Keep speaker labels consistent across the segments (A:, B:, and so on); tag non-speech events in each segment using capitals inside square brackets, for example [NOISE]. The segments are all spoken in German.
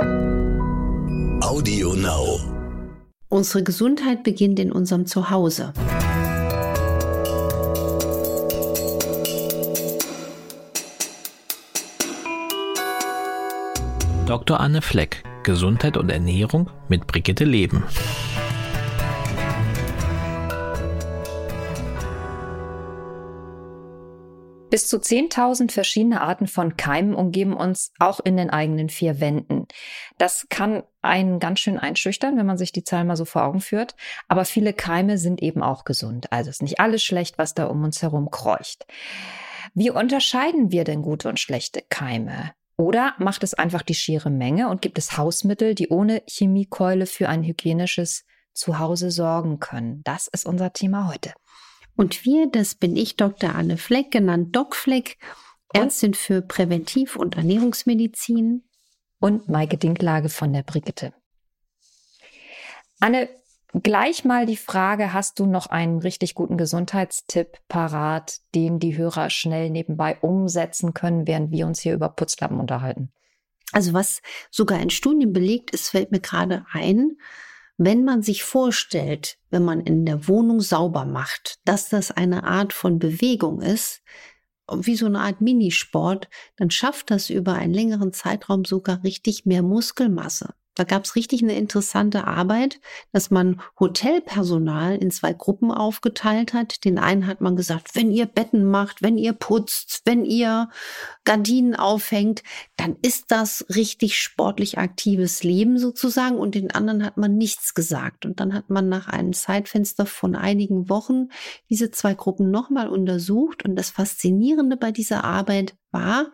A: Audio Now.
B: Unsere Gesundheit beginnt in unserem Zuhause.
C: Dr. Anne Fleck, Gesundheit und Ernährung mit Brigitte Leben.
D: Bis zu 10.000 verschiedene Arten von Keimen umgeben uns auch in den eigenen vier Wänden. Das kann einen ganz schön einschüchtern, wenn man sich die Zahl mal so vor Augen führt. Aber viele Keime sind eben auch gesund. Also ist nicht alles schlecht, was da um uns herum kreucht. Wie unterscheiden wir denn gute und schlechte Keime? Oder macht es einfach die schiere Menge und gibt es Hausmittel, die ohne Chemiekeule für ein hygienisches Zuhause sorgen können? Das ist unser Thema heute.
B: Und wir, das bin ich, Dr. Anne Fleck, genannt Doc Fleck, Ärztin für Präventiv- und Ernährungsmedizin.
D: Und Maike Dinklage von der Brigitte. Anne, gleich mal die Frage, hast du noch einen richtig guten Gesundheitstipp parat, den die Hörer schnell nebenbei umsetzen können, während wir uns hier über Putzlappen unterhalten?
B: Also was sogar in Studien belegt ist, fällt mir gerade ein, wenn man sich vorstellt, wenn man in der Wohnung sauber macht, dass das eine Art von Bewegung ist, wie so eine Art Minisport, dann schafft das über einen längeren Zeitraum sogar richtig mehr Muskelmasse. Da gab es richtig eine interessante Arbeit, dass man Hotelpersonal in zwei Gruppen aufgeteilt hat. Den einen hat man gesagt, wenn ihr Betten macht, wenn ihr putzt, wenn ihr Gardinen aufhängt, dann ist das richtig sportlich aktives Leben sozusagen. Und den anderen hat man nichts gesagt. Und dann hat man nach einem Zeitfenster von einigen Wochen diese zwei Gruppen nochmal untersucht. Und das Faszinierende bei dieser Arbeit war,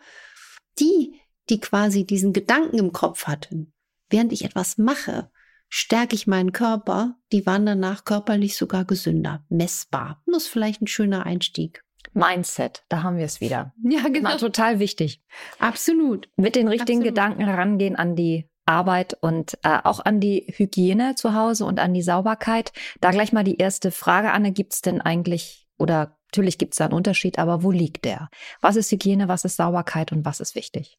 B: die, die quasi diesen Gedanken im Kopf hatten, während ich etwas mache, stärke ich meinen Körper, die waren danach körperlich sogar gesünder, messbar. Das ist vielleicht ein schöner Einstieg.
D: Mindset, da haben wir es wieder.
B: Ja, genau.
D: Mal total wichtig.
B: Absolut.
D: Mit den richtigen
B: Absolut.
D: Gedanken rangehen an die Arbeit und äh, auch an die Hygiene zu Hause und an die Sauberkeit. Da gleich mal die erste Frage, Anne, gibt es denn eigentlich, oder natürlich gibt es da einen Unterschied, aber wo liegt der? Was ist Hygiene, was ist Sauberkeit und was ist wichtig?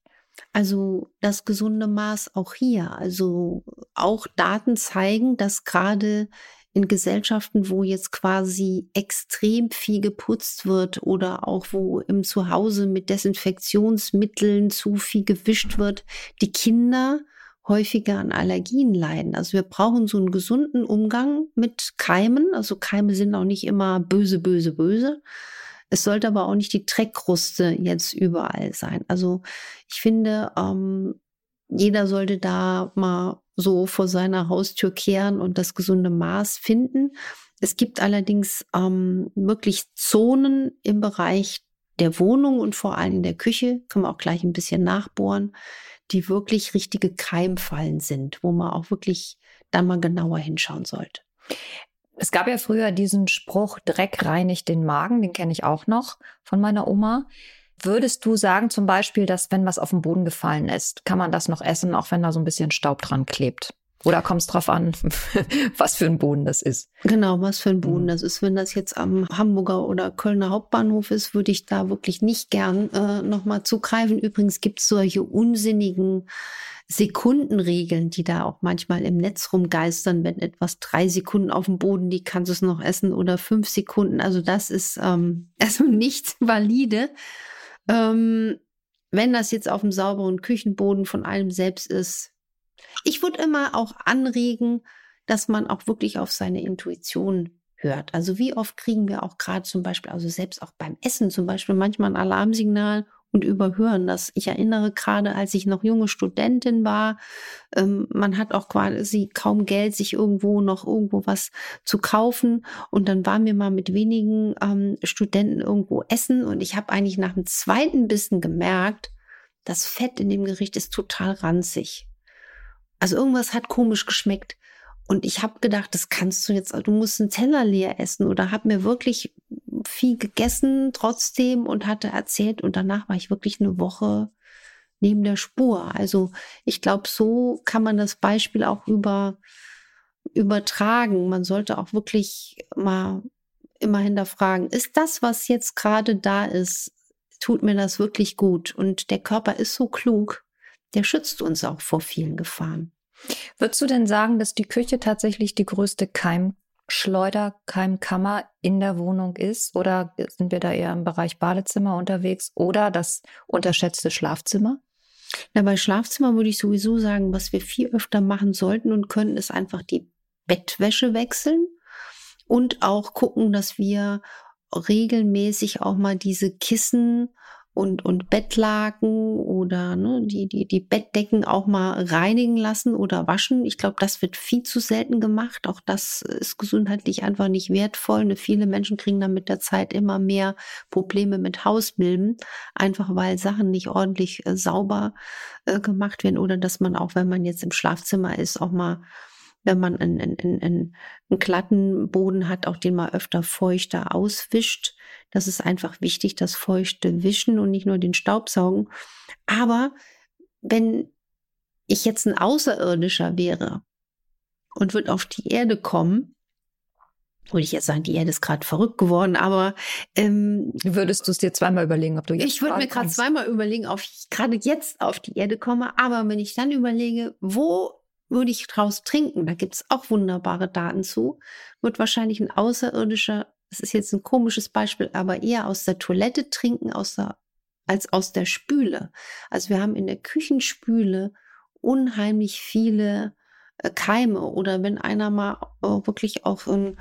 B: Also das gesunde Maß auch hier. Also auch Daten zeigen, dass gerade in Gesellschaften, wo jetzt quasi extrem viel geputzt wird oder auch wo im Zuhause mit Desinfektionsmitteln zu viel gewischt wird, die Kinder häufiger an Allergien leiden. Also wir brauchen so einen gesunden Umgang mit Keimen. Also Keime sind auch nicht immer böse, böse, böse. Es sollte aber auch nicht die Treckkruste jetzt überall sein. Also ich finde, ähm, jeder sollte da mal so vor seiner Haustür kehren und das gesunde Maß finden. Es gibt allerdings ähm, wirklich Zonen im Bereich der Wohnung und vor allem in der Küche, kann man auch gleich ein bisschen nachbohren, die wirklich richtige Keimfallen sind, wo man auch wirklich dann mal genauer hinschauen sollte.
D: Es gab ja früher diesen Spruch, Dreck reinigt den Magen, den kenne ich auch noch von meiner Oma. Würdest du sagen zum Beispiel, dass wenn was auf den Boden gefallen ist, kann man das noch essen, auch wenn da so ein bisschen Staub dran klebt? Oder kommt es drauf an, [LAUGHS] was für ein Boden das ist?
B: Genau, was für ein Boden
D: Mhm.
B: das ist. Wenn das jetzt am Hamburger oder Kölner Hauptbahnhof ist, würde ich da wirklich nicht gern äh, nochmal zugreifen. Übrigens gibt es solche unsinnigen Sekundenregeln, die da auch manchmal im Netz rumgeistern. Wenn etwas drei Sekunden auf dem Boden liegt, kannst du es noch essen oder fünf Sekunden. Also das ist ähm, [LAUGHS] also nicht valide. Ähm, wenn das jetzt auf dem sauberen Küchenboden von einem selbst ist. Ich würde immer auch anregen, dass man auch wirklich auf seine Intuition hört. Also wie oft kriegen wir auch gerade zum Beispiel, also selbst auch beim Essen zum Beispiel manchmal ein Alarmsignal und überhören das. Ich erinnere gerade, als ich noch junge Studentin war, ähm, man hat auch quasi kaum Geld, sich irgendwo noch irgendwo was zu kaufen. Und dann waren wir mal mit wenigen ähm, Studenten irgendwo essen und ich habe eigentlich nach dem zweiten Bissen gemerkt, das Fett in dem Gericht ist total ranzig. Also irgendwas hat komisch geschmeckt. Und ich habe gedacht, das kannst du jetzt, du musst einen Teller leer essen oder habe mir wirklich viel gegessen trotzdem und hatte erzählt und danach war ich wirklich eine Woche neben der Spur. Also ich glaube, so kann man das Beispiel auch über übertragen. Man sollte auch wirklich mal immer hinterfragen, ist das, was jetzt gerade da ist, tut mir das wirklich gut? Und der Körper ist so klug, der schützt uns auch vor vielen Gefahren.
D: Würdest du denn sagen, dass die Küche tatsächlich die größte Keimschleuder, Keimkammer in der Wohnung ist? Oder sind wir da eher im Bereich Badezimmer unterwegs oder das unterschätzte Schlafzimmer?
B: Na, bei Schlafzimmer würde ich sowieso sagen, was wir viel öfter machen sollten und können, ist einfach die Bettwäsche wechseln und auch gucken, dass wir regelmäßig auch mal diese Kissen und, und Bettlaken oder ne, die, die, die Bettdecken auch mal reinigen lassen oder waschen. Ich glaube, das wird viel zu selten gemacht. Auch das ist gesundheitlich einfach nicht wertvoll. Ne, viele Menschen kriegen dann mit der Zeit immer mehr Probleme mit Hausmilben, einfach weil Sachen nicht ordentlich äh, sauber äh, gemacht werden oder dass man auch, wenn man jetzt im Schlafzimmer ist, auch mal wenn man einen, einen, einen, einen glatten Boden hat, auch den mal öfter feuchter auswischt. Das ist einfach wichtig, das feuchte Wischen und nicht nur den Staubsaugen. Aber wenn ich jetzt ein Außerirdischer wäre und würde auf die Erde kommen, würde ich jetzt sagen, die Erde ist gerade verrückt geworden, aber ähm,
D: würdest du es dir zweimal überlegen, ob du jetzt
B: Ich würde mir gerade zweimal überlegen, ob ich gerade jetzt auf die Erde komme, aber wenn ich dann überlege, wo würde ich draus trinken? Da gibt es auch wunderbare Daten zu. Wird wahrscheinlich ein Außerirdischer, das ist jetzt ein komisches Beispiel, aber eher aus der Toilette trinken aus der, als aus der Spüle. Also wir haben in der Küchenspüle unheimlich viele äh, Keime oder wenn einer mal wirklich auch ein,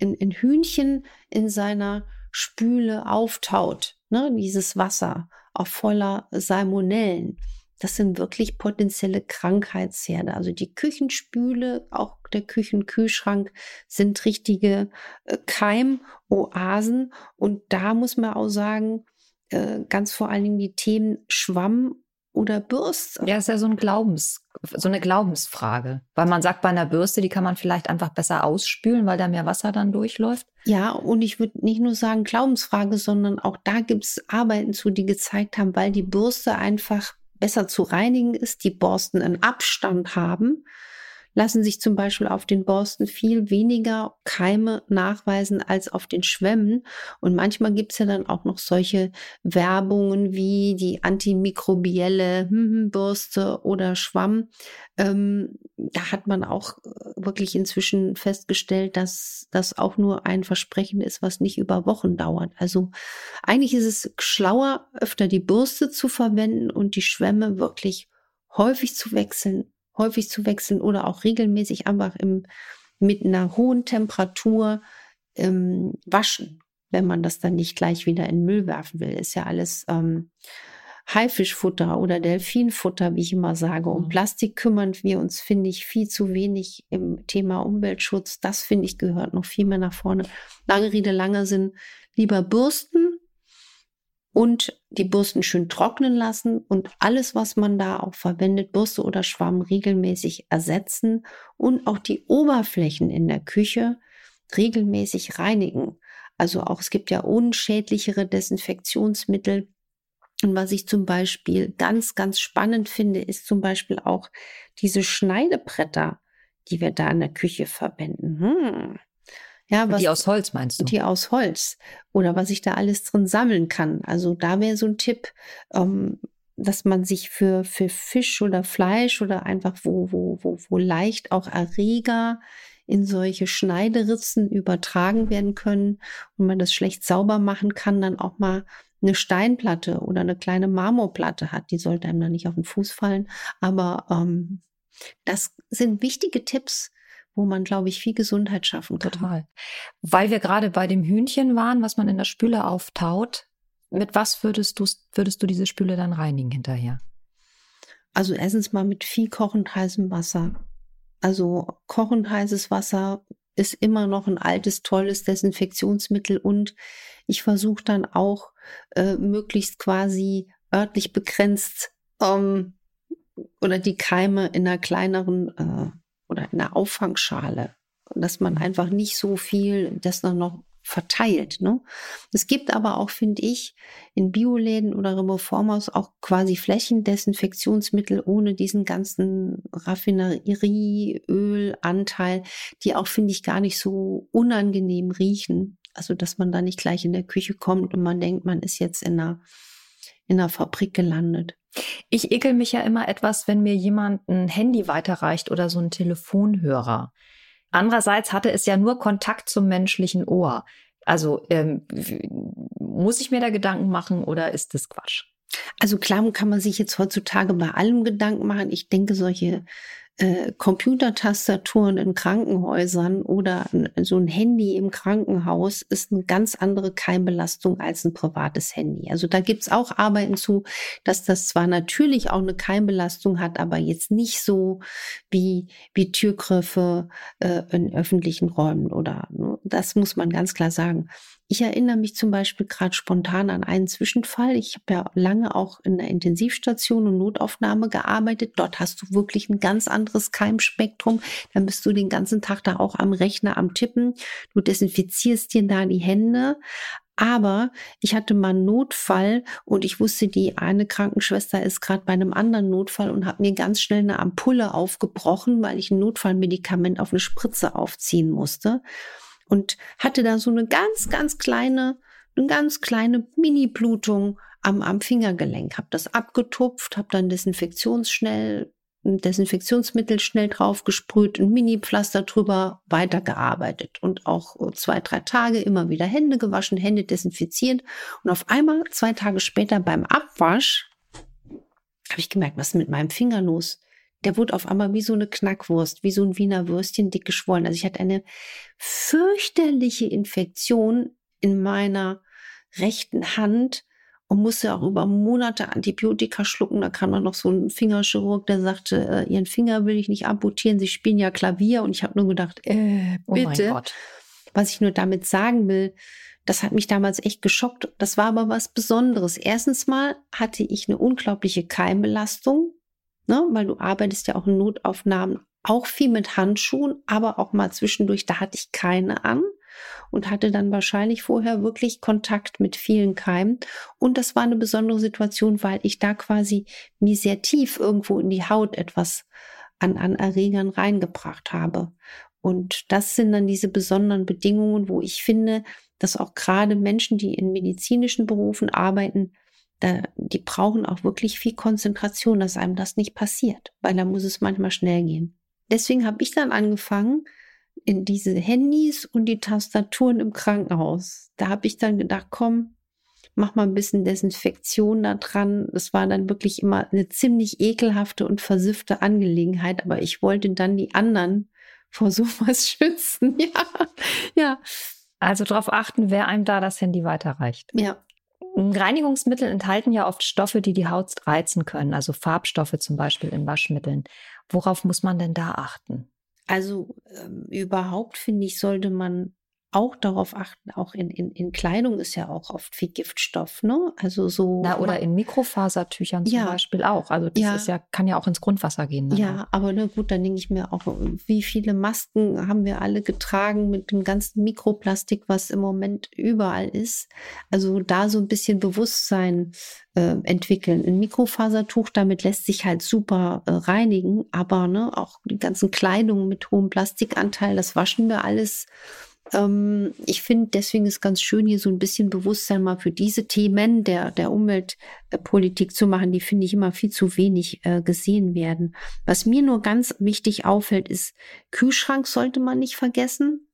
B: ein, ein Hühnchen in seiner Spüle auftaut, ne, dieses Wasser auch voller Salmonellen das sind wirklich potenzielle Krankheitsherde. Also die Küchenspüle, auch der Küchenkühlschrank sind richtige äh, Keimoasen. Und da muss man auch sagen, äh, ganz vor allen Dingen die Themen Schwamm oder Bürste.
D: Ja, ist ja so ein Glaubens, so eine Glaubensfrage. Weil man sagt, bei einer Bürste, die kann man vielleicht einfach besser ausspülen, weil da mehr Wasser dann durchläuft.
B: Ja, und ich würde nicht nur sagen Glaubensfrage, sondern auch da gibt es Arbeiten zu, die gezeigt haben, weil die Bürste einfach besser zu reinigen ist, die Borsten einen Abstand haben lassen sich zum Beispiel auf den Borsten viel weniger Keime nachweisen als auf den Schwämmen. Und manchmal gibt es ja dann auch noch solche Werbungen wie die antimikrobielle Bürste oder Schwamm. Ähm, da hat man auch äh, wirklich inzwischen festgestellt, dass das auch nur ein Versprechen ist, was nicht über Wochen dauert. Also eigentlich ist es schlauer, öfter die Bürste zu verwenden und die Schwämme wirklich häufig zu wechseln, häufig zu wechseln oder auch regelmäßig einfach im, mit einer hohen Temperatur ähm, waschen, wenn man das dann nicht gleich wieder in Müll werfen will. Ist ja alles ähm, Haifischfutter oder Delfinfutter, wie ich immer sage. Um mhm. Plastik kümmern wir uns, finde ich, viel zu wenig im Thema Umweltschutz. Das, finde ich, gehört noch viel mehr nach vorne. Lange Rede, lange Sinn. Lieber Bürsten, und die Bürsten schön trocknen lassen und alles, was man da auch verwendet, Bürste oder Schwamm regelmäßig ersetzen und auch die Oberflächen in der Küche regelmäßig reinigen. Also auch es gibt ja unschädlichere Desinfektionsmittel. Und was ich zum Beispiel ganz, ganz spannend finde, ist zum Beispiel auch diese Schneidebretter, die wir da in der Küche verwenden. Hm.
D: Ja, was, die aus Holz meinst du?
B: Die aus Holz. Oder was ich da alles drin sammeln kann. Also da wäre so ein Tipp, ähm, dass man sich für, für Fisch oder Fleisch oder einfach wo, wo, wo, wo leicht auch Erreger in solche Schneideritzen übertragen werden können und man das schlecht sauber machen kann, dann auch mal eine Steinplatte oder eine kleine Marmorplatte hat. Die sollte einem dann nicht auf den Fuß fallen. Aber ähm, das sind wichtige Tipps, wo man, glaube ich, viel Gesundheit schaffen kann.
D: Total. Weil wir gerade bei dem Hühnchen waren, was man in der Spüle auftaut, mit was würdest du, würdest du diese Spüle dann reinigen hinterher?
B: Also erstens mal mit viel kochend heißem Wasser. Also kochend heißes Wasser ist immer noch ein altes, tolles Desinfektionsmittel und ich versuche dann auch äh, möglichst quasi örtlich begrenzt ähm, oder die Keime in einer kleineren äh, oder in einer Auffangschale, dass man einfach nicht so viel das dann noch verteilt. Ne? Es gibt aber auch, finde ich, in Bioläden oder Reformhaus auch quasi Flächendesinfektionsmittel ohne diesen ganzen Raffinerieölanteil, die auch, finde ich, gar nicht so unangenehm riechen. Also, dass man da nicht gleich in der Küche kommt und man denkt, man ist jetzt in einer in der Fabrik gelandet.
D: Ich ekel mich ja immer etwas, wenn mir jemand ein Handy weiterreicht oder so ein Telefonhörer. Andererseits hatte es ja nur Kontakt zum menschlichen Ohr. Also ähm, muss ich mir da Gedanken machen oder ist das Quatsch?
B: Also klar kann man sich jetzt heutzutage bei allem Gedanken machen. Ich denke, solche äh, Computertastaturen in Krankenhäusern oder so ein Handy im Krankenhaus ist eine ganz andere Keimbelastung als ein privates Handy. Also da gibt's auch Arbeiten zu, dass das zwar natürlich auch eine Keimbelastung hat, aber jetzt nicht so wie, wie Türgriffe äh, in öffentlichen Räumen oder ne? das muss man ganz klar sagen. Ich erinnere mich zum Beispiel gerade spontan an einen Zwischenfall. Ich habe ja lange auch in der Intensivstation und Notaufnahme gearbeitet. Dort hast du wirklich ein ganz anderes Keimspektrum. Dann bist du den ganzen Tag da auch am Rechner am Tippen. Du desinfizierst dir da die Hände. Aber ich hatte mal einen Notfall und ich wusste, die eine Krankenschwester ist gerade bei einem anderen Notfall und habe mir ganz schnell eine Ampulle aufgebrochen, weil ich ein Notfallmedikament auf eine Spritze aufziehen musste und hatte da so eine ganz, ganz kleine, eine ganz kleine Mini-Blutung am, am Fingergelenk. Habe das abgetupft, habe dann Desinfektionsschnell, Desinfektionsmittel schnell drauf gesprüht, ein Mini-Pflaster drüber, weitergearbeitet und auch zwei, drei Tage immer wieder Hände gewaschen, Hände desinfiziert und auf einmal zwei Tage später beim Abwasch habe ich gemerkt, was ist mit meinem Finger los? Der wurde auf einmal wie so eine Knackwurst, wie so ein Wiener Würstchen dick geschwollen. Also ich hatte eine fürchterliche Infektion in meiner rechten Hand und musste auch über Monate Antibiotika schlucken. Da kam dann noch so ein Fingerchirurg, der sagte, äh, ihren Finger will ich nicht amputieren, sie spielen ja Klavier. Und ich habe nur gedacht, äh, bitte. Oh Was ich nur damit sagen will, das hat mich damals echt geschockt. Das war aber was Besonderes. Erstens mal hatte ich eine unglaubliche Keimbelastung ne? weil du arbeitest ja auch in Notaufnahmen auch viel mit Handschuhen, aber auch mal zwischendurch, da hatte ich keine an und hatte dann wahrscheinlich vorher wirklich Kontakt mit vielen Keimen. Und das war eine besondere Situation, weil ich da quasi mir sehr tief irgendwo in die Haut etwas an, an Erregern reingebracht habe. Und das sind dann diese besonderen Bedingungen, wo ich finde, dass auch gerade Menschen, die in medizinischen Berufen arbeiten, da, die brauchen auch wirklich viel Konzentration, dass einem das nicht passiert, weil da muss es manchmal schnell gehen. Deswegen habe ich dann angefangen, in diese Handys und die Tastaturen im Krankenhaus. Da habe ich dann gedacht, komm, mach mal ein bisschen Desinfektion da dran. Das war dann wirklich immer eine ziemlich ekelhafte und versiffte Angelegenheit, aber ich wollte dann die anderen [LAUGHS] vor sowas schützen. [LAUGHS] Ja, ja.
D: Also darauf achten, wer einem da das Handy weiterreicht.
B: Ja,
D: Reinigungsmittel enthalten ja oft Stoffe, die die Haut reizen können, also Farbstoffe zum Beispiel in Waschmitteln. Worauf muss man denn da achten?
B: Also ähm, überhaupt finde ich, sollte man auch darauf achten, auch in, in, in Kleidung ist ja auch oft viel Giftstoff, ne? Also so.
D: Na, oder in Mikrofasertüchern zum ja, Beispiel auch. Also das ja, ist ja, kann ja auch ins Grundwasser gehen.
B: Ne? Ja, aber na gut, dann denke ich mir auch, wie viele Masken haben wir alle getragen mit dem ganzen Mikroplastik, was im Moment überall ist. Also da so ein bisschen Bewusstsein äh, entwickeln. Ein Mikrofasertuch, damit lässt sich halt super äh, reinigen, aber ne, auch die ganzen Kleidungen mit hohem Plastikanteil, das waschen wir alles ähm, ich finde, deswegen ist ganz schön, hier so ein bisschen Bewusstsein mal für diese Themen der, der Umweltpolitik zu machen, die finde ich immer viel zu wenig äh, gesehen werden. Was mir nur ganz wichtig auffällt, ist, Kühlschrank sollte man nicht vergessen.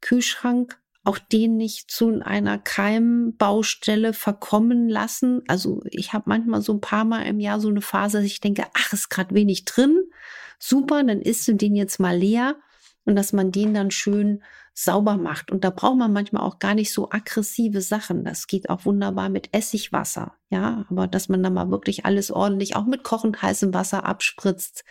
B: Kühlschrank auch den nicht zu einer Keimbaustelle verkommen lassen. Also ich habe manchmal so ein paar Mal im Jahr so eine Phase, dass ich denke, ach, ist gerade wenig drin. Super, dann isst du den jetzt mal leer und dass man den dann schön sauber macht. Und da braucht man manchmal auch gar nicht so aggressive Sachen. Das geht auch wunderbar mit Essigwasser. Ja, aber dass man dann mal wirklich alles ordentlich auch mit kochend heißem Wasser abspritzt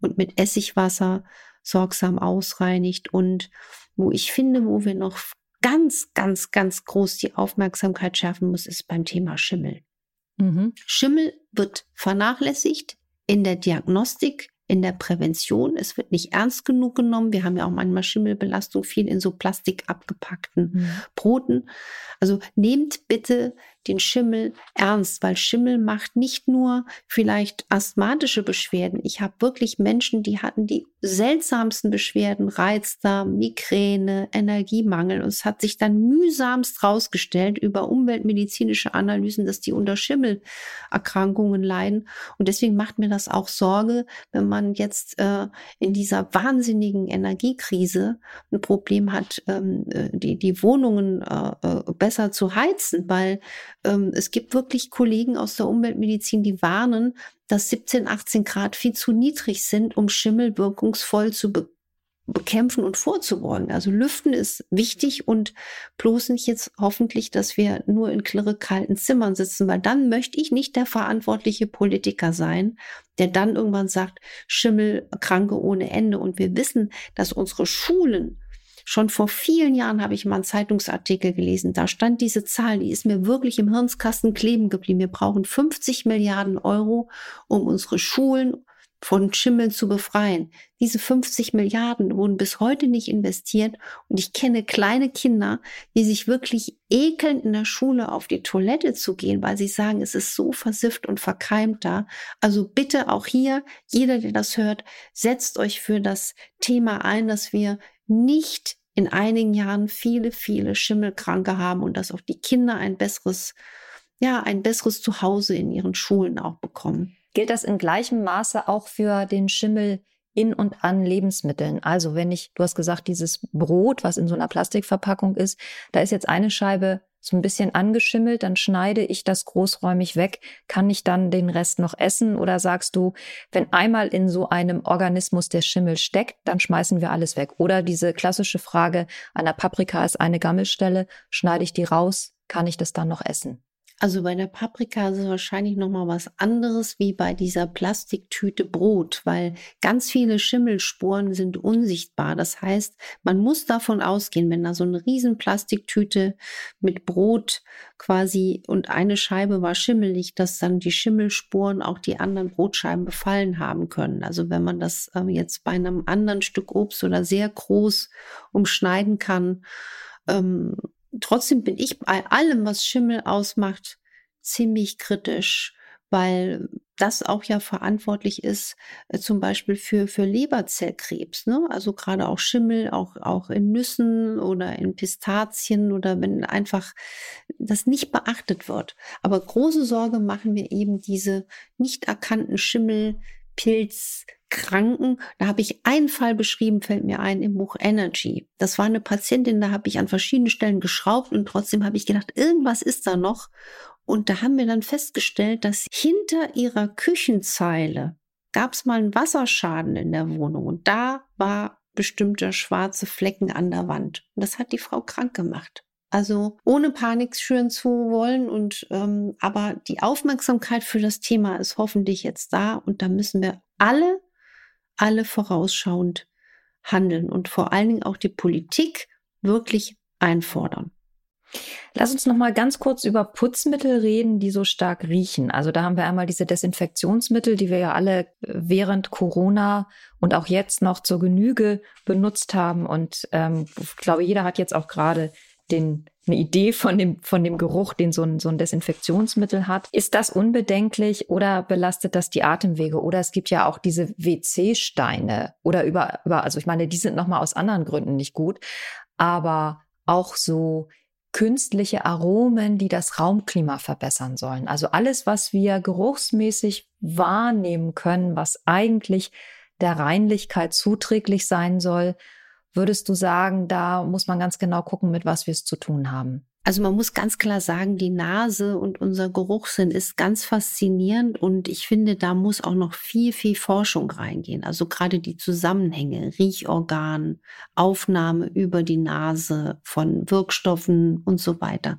B: und mit Essigwasser sorgsam ausreinigt. Und wo ich finde, wo wir noch ganz, ganz, ganz groß die Aufmerksamkeit schärfen muss, ist beim Thema Schimmel. Mhm. Schimmel wird vernachlässigt in der Diagnostik, in der Prävention. Es wird nicht ernst genug genommen. Wir haben ja auch manchmal Schimmelbelastung, viel in so Plastik abgepackten mhm. Broten. Also nehmt bitte den Schimmel ernst, weil Schimmel macht nicht nur vielleicht asthmatische Beschwerden. Ich habe wirklich Menschen, die hatten die seltsamsten Beschwerden, Reizdarm, Migräne, Energiemangel. Und es hat sich dann mühsamst rausgestellt über umweltmedizinische Analysen, dass die unter Schimmelerkrankungen leiden. Und deswegen macht mir das auch Sorge, wenn man jetzt äh, in dieser wahnsinnigen Energiekrise ein Problem hat, ähm, äh, die, die Wohnungen äh, äh, besser zu heizen, weil es gibt wirklich Kollegen aus der Umweltmedizin, die warnen, dass 17, 18 Grad viel zu niedrig sind, um Schimmel wirkungsvoll zu be bekämpfen und vorzubeugen. Also Lüften ist wichtig und bloß nicht jetzt hoffentlich, dass wir nur in klirre kalten Zimmern sitzen, weil dann möchte ich nicht der verantwortliche Politiker sein, der dann irgendwann sagt, Schimmelkranke ohne Ende. Und wir wissen, dass unsere Schulen Schon vor vielen Jahren habe ich mal einen Zeitungsartikel gelesen. Da stand diese Zahl, die ist mir wirklich im Hirnskasten kleben geblieben. Wir brauchen 50 Milliarden Euro, um unsere Schulen von Schimmeln zu befreien. Diese 50 Milliarden wurden bis heute nicht investiert und ich kenne kleine Kinder, die sich wirklich ekeln, in der Schule auf die Toilette zu gehen, weil sie sagen, es ist so versifft und verkeimt da. Also bitte auch hier, jeder, der das hört, setzt euch für das Thema ein, dass wir nicht in einigen Jahren viele, viele Schimmelkranke haben und dass auch die Kinder ein besseres, ja, ein besseres Zuhause in ihren Schulen auch bekommen.
D: Gilt das in gleichem Maße auch für den Schimmel in und an Lebensmitteln? Also wenn ich, du hast gesagt, dieses Brot, was in so einer Plastikverpackung ist, da ist jetzt eine Scheibe so ein bisschen angeschimmelt, dann schneide ich das großräumig weg. Kann ich dann den Rest noch essen? Oder sagst du, wenn einmal in so einem Organismus der Schimmel steckt, dann schmeißen wir alles weg? Oder diese klassische Frage, der Paprika ist eine Gammelstelle, schneide ich die raus? Kann ich das dann noch essen?
B: Also bei der Paprika ist es wahrscheinlich noch mal was anderes wie bei dieser Plastiktüte Brot, weil ganz viele Schimmelsporen sind unsichtbar. Das heißt, man muss davon ausgehen, wenn da so eine riesen Plastiktüte mit Brot quasi und eine Scheibe war schimmelig, dass dann die Schimmelsporen auch die anderen Brotscheiben befallen haben können. Also wenn man das äh, jetzt bei einem anderen Stück Obst oder sehr groß umschneiden kann, ähm, trotzdem bin ich bei allem, was Schimmel ausmacht, ziemlich kritisch, weil das auch ja verantwortlich ist, äh, zum Beispiel für, für Leberzellkrebs. Ne? Also gerade auch Schimmel, auch, auch in Nüssen oder in Pistazien oder wenn einfach das nicht beachtet wird. Aber große Sorge machen wir eben diese nicht erkannten Schimmel, Pilz, Kranken. Da habe ich einen Fall beschrieben, fällt mir ein, im Buch Energy. Das war eine Patientin, da habe ich an verschiedenen Stellen geschraubt und trotzdem habe ich gedacht, irgendwas ist da noch. Und da haben wir dann festgestellt, dass hinter ihrer Küchenzeile gab es mal einen Wasserschaden in der Wohnung und da war bestimmter schwarze Flecken an der Wand. Und das hat die Frau krank gemacht. Also ohne Panik schüren zu wollen und ähm, aber die Aufmerksamkeit für das Thema ist hoffentlich jetzt da und da müssen wir alle alle vorausschauend handeln und vor allen Dingen auch die Politik wirklich einfordern.
D: Lass uns noch mal ganz kurz über Putzmittel reden, die so stark riechen. Also da haben wir einmal diese Desinfektionsmittel, die wir ja alle während Corona und auch jetzt noch zur Genüge benutzt haben. Und ähm, ich glaube, jeder hat jetzt auch gerade den eine Idee von dem, von dem Geruch, den so ein, so ein Desinfektionsmittel hat. Ist das unbedenklich oder belastet das die Atemwege? Oder es gibt ja auch diese WC-Steine oder über, über, also ich meine, die sind nochmal aus anderen Gründen nicht gut, aber auch so künstliche Aromen, die das Raumklima verbessern sollen. Also alles, was wir geruchsmäßig wahrnehmen können, was eigentlich der Reinlichkeit zuträglich sein soll, würdest du sagen, da muss man ganz genau gucken, mit was wir es zu tun haben?
B: Also man muss ganz klar sagen, die Nase und unser Geruchssinn ist ganz faszinierend und ich finde, da muss auch noch viel, viel Forschung reingehen. Also gerade die Zusammenhänge, Riechorgan, Aufnahme über die Nase von Wirkstoffen und so weiter.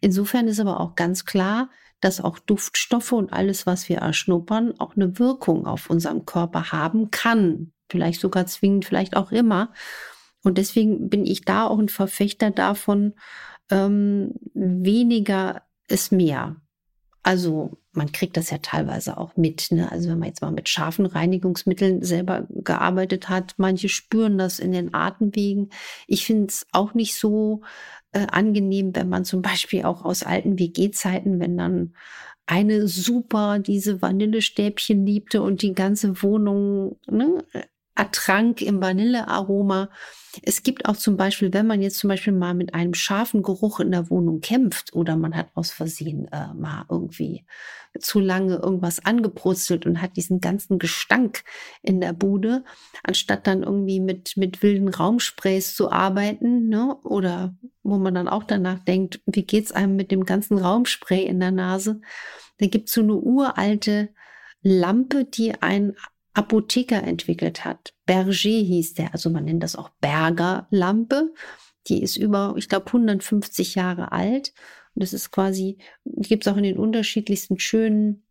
B: Insofern ist aber auch ganz klar, dass auch Duftstoffe und alles, was wir erschnuppern, auch eine Wirkung auf unserem Körper haben kann. Vielleicht sogar zwingend, vielleicht auch immer. Und deswegen bin ich da auch ein Verfechter davon, ähm, weniger ist mehr. Also man kriegt das ja teilweise auch mit. Ne? Also wenn man jetzt mal mit scharfen Reinigungsmitteln selber gearbeitet hat, manche spüren das in den Atemwegen. Ich finde es auch nicht so äh, angenehm, wenn man zum Beispiel auch aus alten WG-Zeiten, wenn dann eine super diese Vanillestäbchen liebte und die ganze Wohnung ne, ertrank im Vanillearoma. Es gibt auch zum Beispiel, wenn man jetzt zum Beispiel mal mit einem scharfen Geruch in der Wohnung kämpft oder man hat aus Versehen äh, mal irgendwie zu lange irgendwas angebrutzelt und hat diesen ganzen Gestank in der Bude, anstatt dann irgendwie mit, mit wilden Raumsprays zu arbeiten, ne? oder wo man dann auch danach denkt, wie geht's einem mit dem ganzen Raumspray in der Nase? Da gibt's so eine uralte Lampe, die ein Apotheker entwickelt hat. Berger hieß der, also man nennt das auch Berger-Lampe. Die ist über, ich glaube, 150 Jahre alt. Und das ist quasi, die gibt es auch in den unterschiedlichsten schönen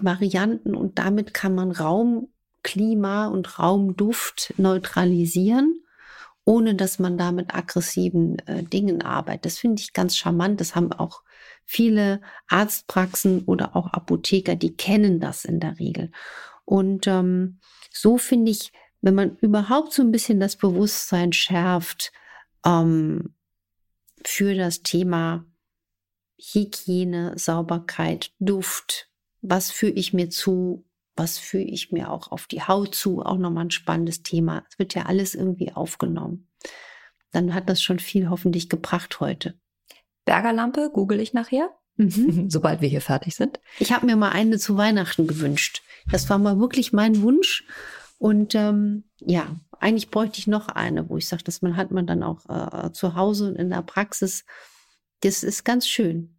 B: Varianten. Und damit kann man Raumklima und Raumduft neutralisieren, ohne dass man da mit aggressiven äh, Dingen arbeitet. Das finde ich ganz charmant. Das haben auch viele Arztpraxen oder auch Apotheker, die kennen das in der Regel. Und ähm, so finde ich, wenn man überhaupt so ein bisschen das Bewusstsein schärft ähm, für das Thema Hygiene, Sauberkeit, Duft, was führe ich mir zu, was führe ich mir auch auf die Haut zu, auch nochmal ein spannendes Thema. Es wird ja alles irgendwie aufgenommen. Dann hat das schon viel hoffentlich gebracht heute.
D: Bergerlampe, google ich nachher, mhm. [LAUGHS] sobald wir hier fertig sind.
B: Ich habe mir mal eine zu Weihnachten gewünscht. Das war mal wirklich mein Wunsch. Und ähm, ja, eigentlich bräuchte ich noch eine, wo ich sage, dass man hat man dann auch äh, zu Hause und in der Praxis. Das ist ganz schön.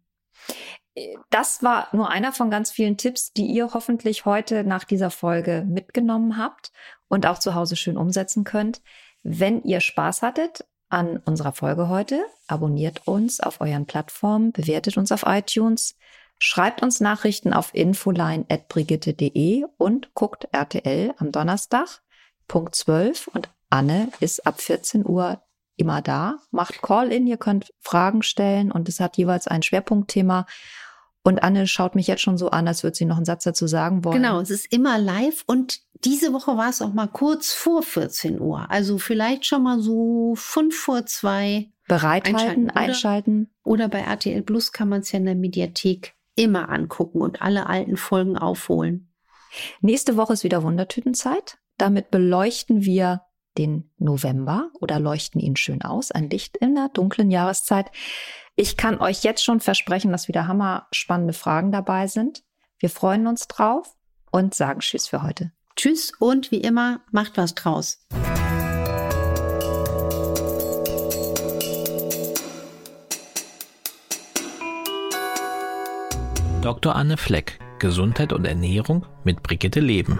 D: Das war nur einer von ganz vielen Tipps, die ihr hoffentlich heute nach dieser Folge mitgenommen habt und auch zu Hause schön umsetzen könnt. Wenn ihr Spaß hattet an unserer Folge heute, abonniert uns auf euren Plattformen, bewertet uns auf iTunes, Schreibt uns Nachrichten auf infoline.brigitte.de und guckt RTL am Donnerstag, Punkt 12. Und Anne ist ab 14 Uhr immer da. Macht Call-in, ihr könnt Fragen stellen und es hat jeweils ein Schwerpunktthema. Und Anne schaut mich jetzt schon so an, als würde sie noch einen Satz dazu sagen wollen.
B: Genau, es ist immer live und diese Woche war es auch mal kurz vor 14 Uhr. Also vielleicht schon mal so fünf vor zwei.
D: Bereithalten, einschalten. Oder, einschalten.
B: Oder bei RTL Plus kann man es ja in der Mediathek immer angucken und alle alten Folgen aufholen.
D: Nächste Woche ist wieder Wundertütenzeit. Damit beleuchten wir den November oder leuchten ihn schön aus. Ein Licht in der dunklen Jahreszeit. Ich kann euch jetzt schon versprechen, dass wieder hammer spannende Fragen dabei sind. Wir freuen uns drauf und sagen Tschüss für heute.
B: Tschüss und wie immer, macht was draus.
C: Dr. Anne Fleck, Gesundheit und Ernährung mit Brigitte Leben.